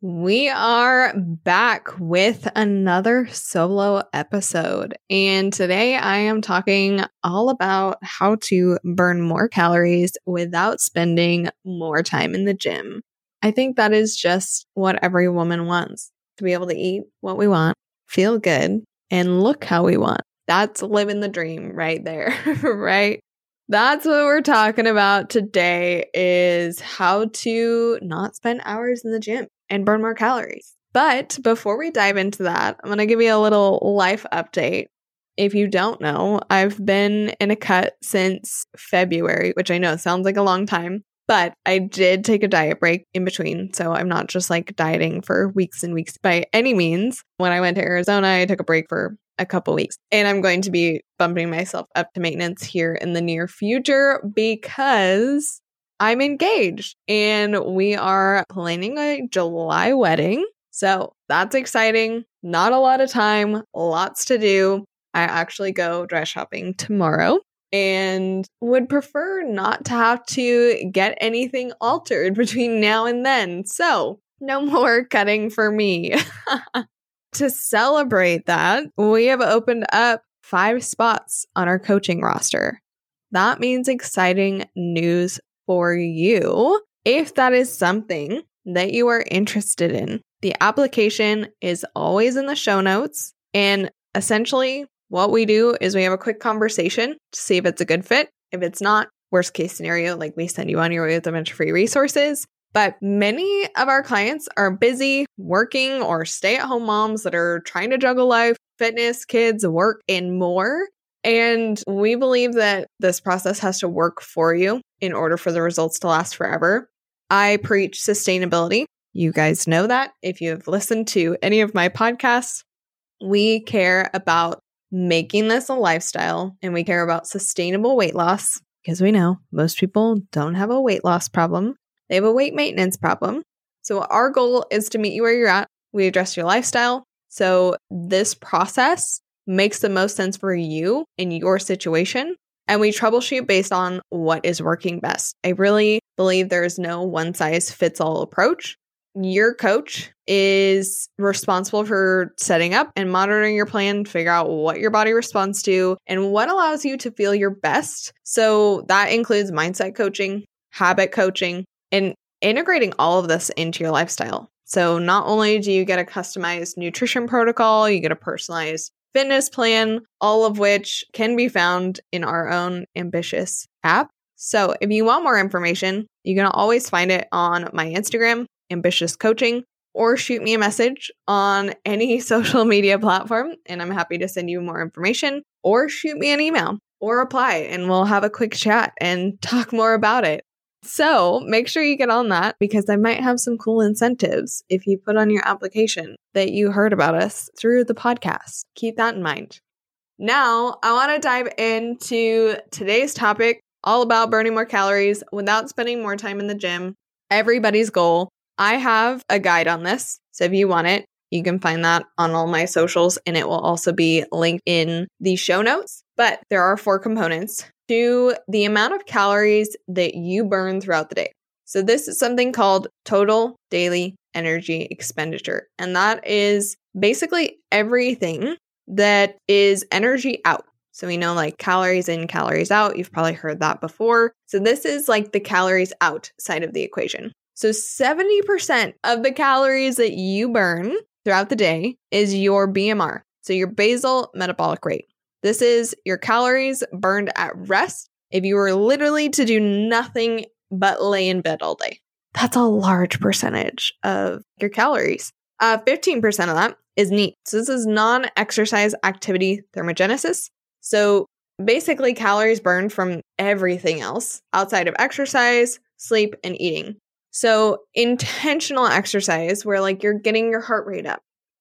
We are back with another solo episode. And today I am talking all about how to burn more calories without spending more time in the gym. I think that is just what every woman wants to be able to eat what we want, feel good, and look how we want. That's living the dream right there, right? That's what we're talking about today is how to not spend hours in the gym and burn more calories. But before we dive into that, I'm going to give you a little life update. If you don't know, I've been in a cut since February, which I know sounds like a long time, but I did take a diet break in between. So I'm not just like dieting for weeks and weeks by any means. When I went to Arizona, I took a break for a couple weeks. And I'm going to be bumping myself up to maintenance here in the near future because I'm engaged and we are planning a July wedding. So that's exciting. Not a lot of time, lots to do. I actually go dress shopping tomorrow and would prefer not to have to get anything altered between now and then. So, no more cutting for me. to celebrate that, we have opened up five spots on our coaching roster. That means exciting news for you if that is something that you are interested in. The application is always in the show notes. And essentially, what we do is we have a quick conversation to see if it's a good fit. If it's not, worst case scenario, like we send you on your way with a bunch of free resources. But many of our clients are busy working or stay at home moms that are trying to juggle life, fitness, kids, work, and more. And we believe that this process has to work for you in order for the results to last forever. I preach sustainability. You guys know that if you have listened to any of my podcasts. We care about making this a lifestyle and we care about sustainable weight loss because we know most people don't have a weight loss problem, they have a weight maintenance problem. So, our goal is to meet you where you're at. We address your lifestyle. So, this process makes the most sense for you in your situation. And we troubleshoot based on what is working best. I really believe there is no one size fits all approach. Your coach is responsible for setting up and monitoring your plan, figure out what your body responds to and what allows you to feel your best. So that includes mindset coaching, habit coaching, and integrating all of this into your lifestyle. So not only do you get a customized nutrition protocol, you get a personalized fitness plan, all of which can be found in our own ambitious app. So if you want more information, you can always find it on my Instagram, ambitious coaching, or shoot me a message on any social media platform, and I'm happy to send you more information, or shoot me an email or apply, and we'll have a quick chat and talk more about it. So make sure you get on that because I might have some cool incentives if you put on your application that you heard about us through the podcast. Keep that in mind. Now, I want to dive into today's topic all about burning more calories without spending more time in the gym. Everybody's goal. I have a guide on this. So if you want it, you can find that on all my socials and it will also be linked in the show notes. But there are four components to the amount of calories that you burn throughout the day. So, this is something called total daily energy expenditure. And that is basically everything that is energy out. So, we know like calories in, calories out. You've probably heard that before. So, this is like the calories out side of the equation. So, 70% of the calories that you burn throughout the day is your BMR. So, your basal metabolic rate. This is your calories burned at rest if you were literally to do nothing but lay in bed all day. That's a large percentage of your calories. Uh, 15% of that is NEAT. So this is non exercise activity thermogenesis. So basically, calories burned from everything else outside of exercise, sleep, and eating. So intentional exercise, where like you're getting your heart rate up.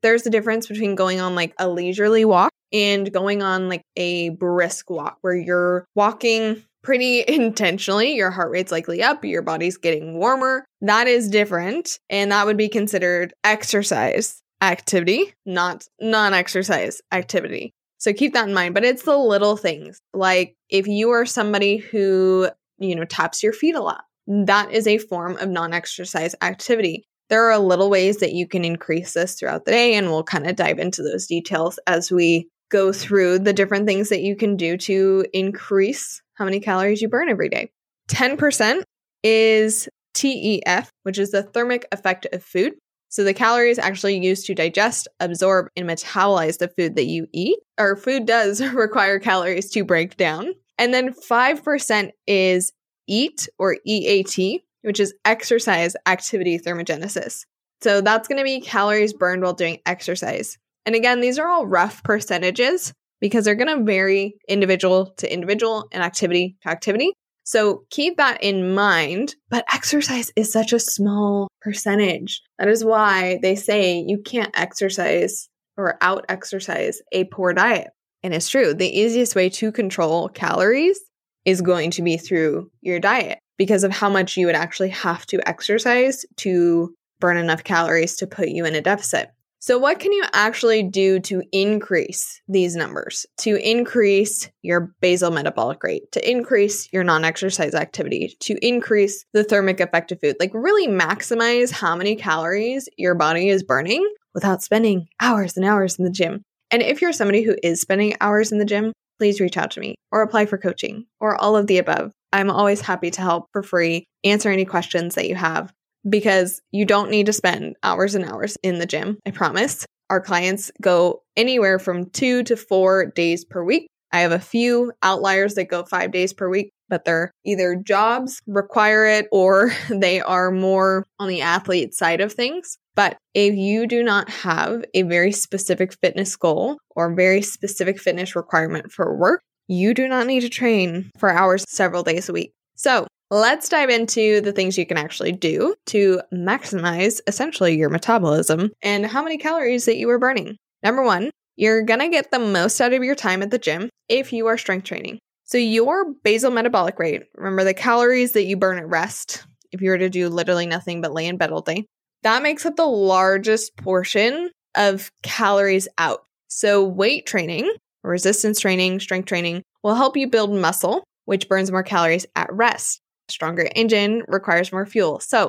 There's a difference between going on like a leisurely walk and going on like a brisk walk where you're walking pretty intentionally. Your heart rate's likely up, your body's getting warmer. That is different. And that would be considered exercise activity, not non exercise activity. So keep that in mind. But it's the little things like if you are somebody who, you know, taps your feet a lot, that is a form of non exercise activity. There are little ways that you can increase this throughout the day, and we'll kind of dive into those details as we go through the different things that you can do to increase how many calories you burn every day. 10% is TEF, which is the thermic effect of food. So the calories actually used to digest, absorb, and metabolize the food that you eat. Our food does require calories to break down. And then 5% is EAT or EAT, which is exercise activity thermogenesis. So that's going to be calories burned while doing exercise. And again, these are all rough percentages because they're going to vary individual to individual and activity to activity. So keep that in mind. But exercise is such a small percentage. That is why they say you can't exercise or out exercise a poor diet. And it's true. The easiest way to control calories is going to be through your diet because of how much you would actually have to exercise to burn enough calories to put you in a deficit. So, what can you actually do to increase these numbers, to increase your basal metabolic rate, to increase your non exercise activity, to increase the thermic effect of food? Like, really maximize how many calories your body is burning without spending hours and hours in the gym. And if you're somebody who is spending hours in the gym, please reach out to me or apply for coaching or all of the above. I'm always happy to help for free, answer any questions that you have because you don't need to spend hours and hours in the gym. I promise. Our clients go anywhere from two to four days per week. I have a few outliers that go five days per week, but they're either jobs require it or they are more on the athlete side of things. But if you do not have a very specific fitness goal or very specific fitness requirement for work, you do not need to train for hours several days a week. So Let's dive into the things you can actually do to maximize essentially your metabolism and how many calories that you are burning. Number one, you're gonna get the most out of your time at the gym if you are strength training. So, your basal metabolic rate, remember the calories that you burn at rest, if you were to do literally nothing but lay in bed all day, that makes up the largest portion of calories out. So, weight training, resistance training, strength training will help you build muscle, which burns more calories at rest stronger engine requires more fuel. So,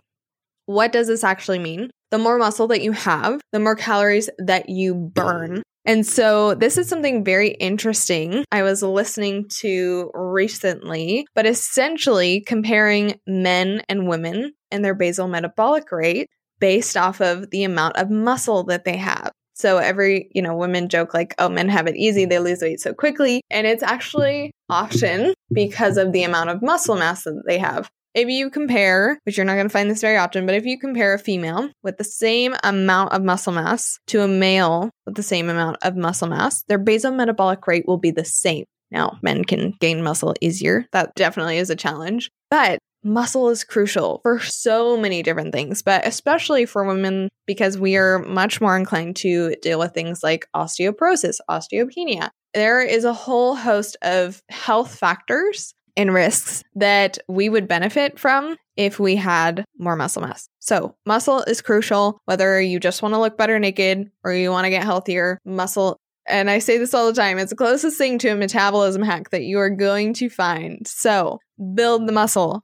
what does this actually mean? The more muscle that you have, the more calories that you burn. And so, this is something very interesting I was listening to recently, but essentially comparing men and women and their basal metabolic rate based off of the amount of muscle that they have. So every, you know, women joke like, oh, men have it easy, they lose weight so quickly. And it's actually often because of the amount of muscle mass that they have. If you compare, which you're not going to find this very often, but if you compare a female with the same amount of muscle mass to a male with the same amount of muscle mass, their basal metabolic rate will be the same. Now, men can gain muscle easier. That definitely is a challenge. But muscle is crucial for so many different things, but especially for women because we are much more inclined to deal with things like osteoporosis, osteopenia. There is a whole host of health factors and risks that we would benefit from if we had more muscle mass. So, muscle is crucial whether you just want to look better naked or you want to get healthier. Muscle and I say this all the time, it's the closest thing to a metabolism hack that you are going to find. So, build the muscle.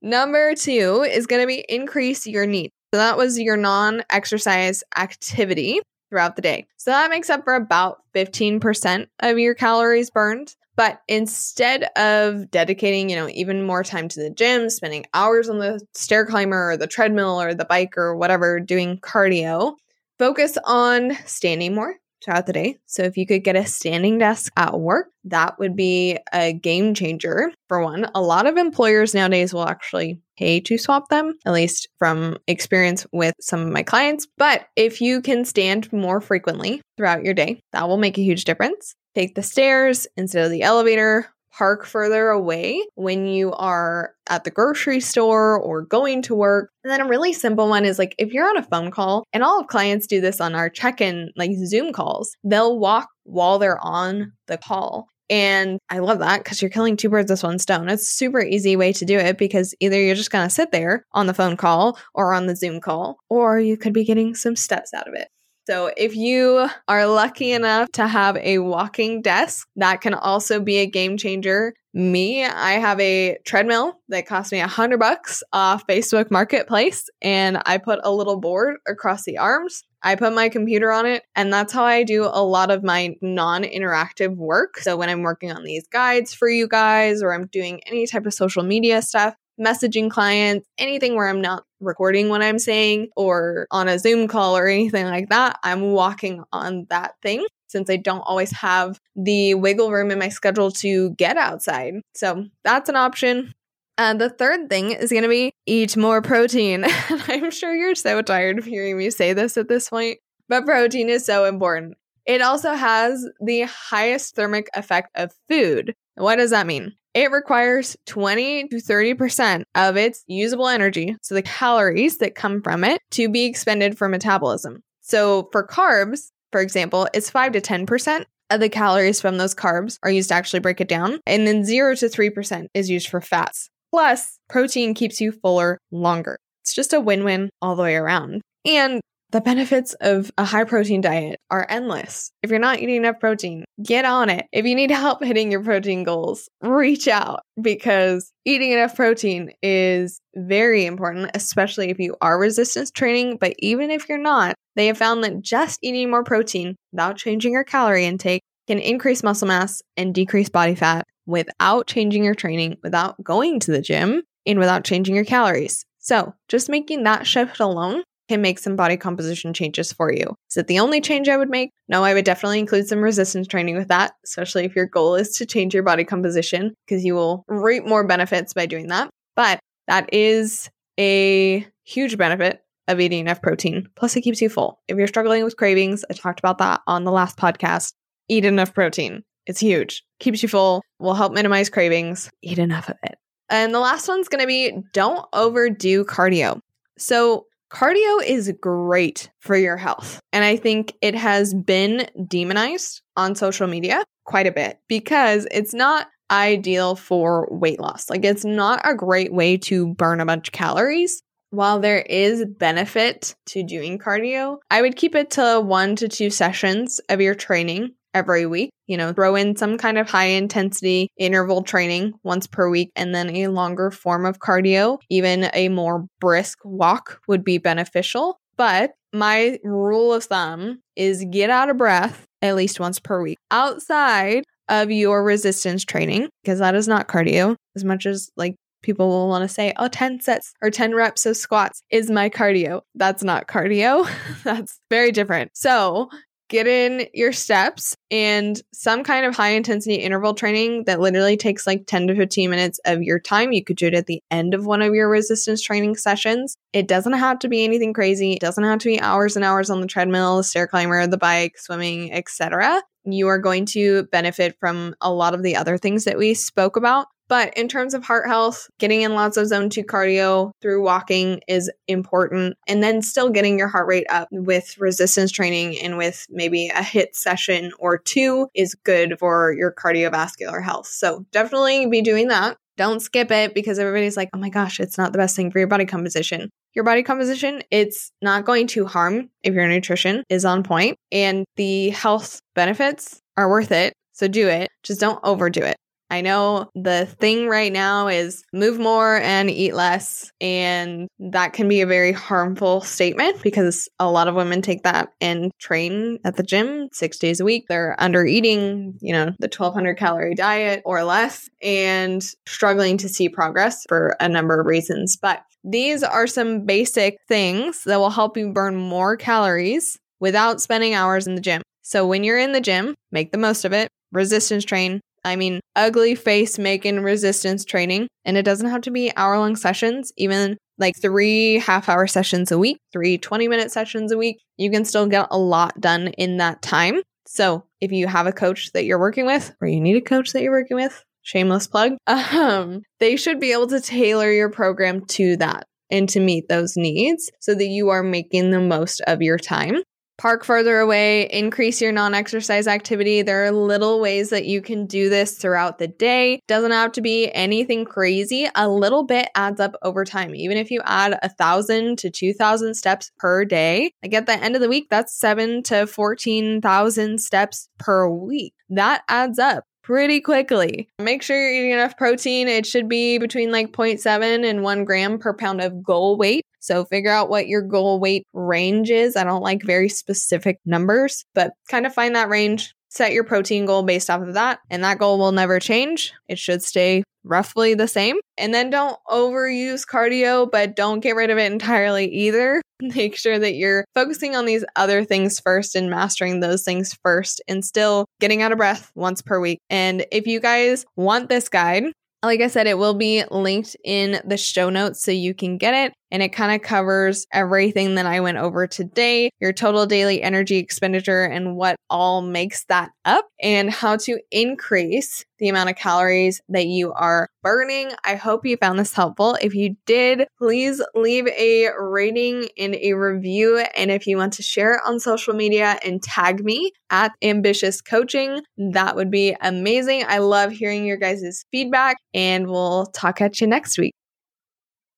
Number two is going to be increase your NEAT. So that was your non exercise activity throughout the day. So that makes up for about 15% of your calories burned. But instead of dedicating, you know, even more time to the gym, spending hours on the stair climber or the treadmill or the bike or whatever doing cardio, focus on standing more, throughout the day. So if you could get a standing desk at work, that would be a game changer. For one, a lot of employers nowadays will actually pay to swap them, at least from experience with some of my clients. But if you can stand more frequently throughout your day, that will make a huge difference. Take the stairs instead of the elevator park further away when you are at the grocery store or going to work. And then a really simple one is like if you're on a phone call, and all of clients do this on our check in, like Zoom calls, they'll walk while they're on the call. And I love that because you're killing two birds with one stone. It's a super easy way to do it because either you're just going to sit there on the phone call or on the Zoom call, or you could be getting some steps out of it. So, if you are lucky enough to have a walking desk, that can also be a game changer. Me, I have a treadmill that cost me a hundred bucks off Facebook Marketplace, and I put a little board across the arms. I put my computer on it, and that's how I do a lot of my non interactive work. So, when I'm working on these guides for you guys, or I'm doing any type of social media stuff, messaging clients, anything where I'm not recording what I'm saying or on a Zoom call or anything like that, I'm walking on that thing since I don't always have the wiggle room in my schedule to get outside. So that's an option. And the third thing is going to be eat more protein. I'm sure you're so tired of hearing me say this at this point, but protein is so important. It also has the highest thermic effect of food. What does that mean? It requires 20 to 30% of its usable energy, so the calories that come from it, to be expended for metabolism. So for carbs, for example, it's 5 to 10% of the calories from those carbs are used to actually break it down, and then 0 to 3% is used for fats. Plus, protein keeps you fuller longer. It's just a win win all the way around. And the benefits of a high protein diet are endless. If you're not eating enough protein, get on it. If you need help hitting your protein goals, reach out because eating enough protein is very important, especially if you are resistance training. But even if you're not, they have found that just eating more protein without changing your calorie intake can increase muscle mass and decrease body fat without changing your training, without going to the gym, and without changing your calories. So, just making that shift alone can make some body composition changes for you. Is it the only change I would make? No, I would definitely include some resistance training with that, especially if your goal is to change your body composition, because you will reap more benefits by doing that. But that is a huge benefit of eating enough protein. Plus, it keeps you full. If you're struggling with cravings, I talked about that on the last podcast. Eat enough protein. It's huge. Keeps you full, will help minimize cravings. Eat enough of it. And the last one's going to be don't overdo cardio. So, Cardio is great for your health. And I think it has been demonized on social media quite a bit because it's not ideal for weight loss. Like, it's not a great way to burn a bunch of calories. While there is benefit to doing cardio, I would keep it to one to two sessions of your training every week. You know, throw in some kind of high intensity interval training once per week and then a longer form of cardio. Even a more brisk walk would be beneficial. But my rule of thumb is get out of breath at least once per week outside of your resistance training because that is not cardio as much as like people will want to say, oh, 10 sets or 10 reps of squats is my cardio. That's not cardio. That's very different. So get in your steps and some kind of high intensity interval training that literally takes like 10 to 15 minutes of your time. You could do it at the end of one of your resistance training sessions. It doesn't have to be anything crazy. It doesn't have to be hours and hours on the treadmill, the stair climber, the bike, swimming, etc. You are going to benefit from a lot of the other things that we spoke about. But in terms of heart health, getting in lots of zone two cardio through walking is important. And then still getting your heart rate up with resistance training and with maybe a HIIT session or two is good for your cardiovascular health. So definitely be doing that. Don't skip it because everybody's like, oh my gosh, it's not the best thing for your body composition. Your body composition, it's not going to harm if your nutrition is on point and the health benefits are worth it. So do it. Just don't overdo it. I know the thing right now is move more and eat less. And that can be a very harmful statement because a lot of women take that and train at the gym six days a week. They're under eating, you know, the 1200 calorie diet or less and struggling to see progress for a number of reasons. But these are some basic things that will help you burn more calories without spending hours in the gym. So when you're in the gym, make the most of it. Resistance train, I mean, ugly face making resistance training. And it doesn't have to be hour long sessions, even like three half hour sessions a week, three 20 minute sessions a week. You can still get a lot done in that time. So if you have a coach that you're working with, or you need a coach that you're working with, shameless plug, um, they should be able to tailor your program to that and to meet those needs so that you are making the most of your time park further away, increase your non exercise activity. There are little ways that you can do this throughout the day. Doesn't have to be anything crazy. A little bit adds up over time. Even if you add a thousand to 2,000 steps per day, like at the end of the week, that's seven to 14,000 steps per week. That adds up pretty quickly. Make sure you're eating enough protein. It should be between like 0.7 and 1 gram per pound of goal weight. So figure out what your goal weight range is. I don't like very specific numbers, but kind of find that range. Set your protein goal based off of that, and that goal will never change. It should stay roughly the same. And then don't overuse cardio, but don't get rid of it entirely either. Make sure that you're focusing on these other things first and mastering those things first and still getting out of breath once per week. And if you guys want this guide, like I said, it will be linked in the show notes so you can get it and it kind of covers everything that I went over today your total daily energy expenditure and what all makes that up, and how to increase the amount of calories that you are burning. I hope you found this helpful. If you did, please leave a rating and a review. And if you want to share it on social media and tag me at ambitious coaching, that would be amazing. I love hearing your guys' feedback, and we'll talk at you next week.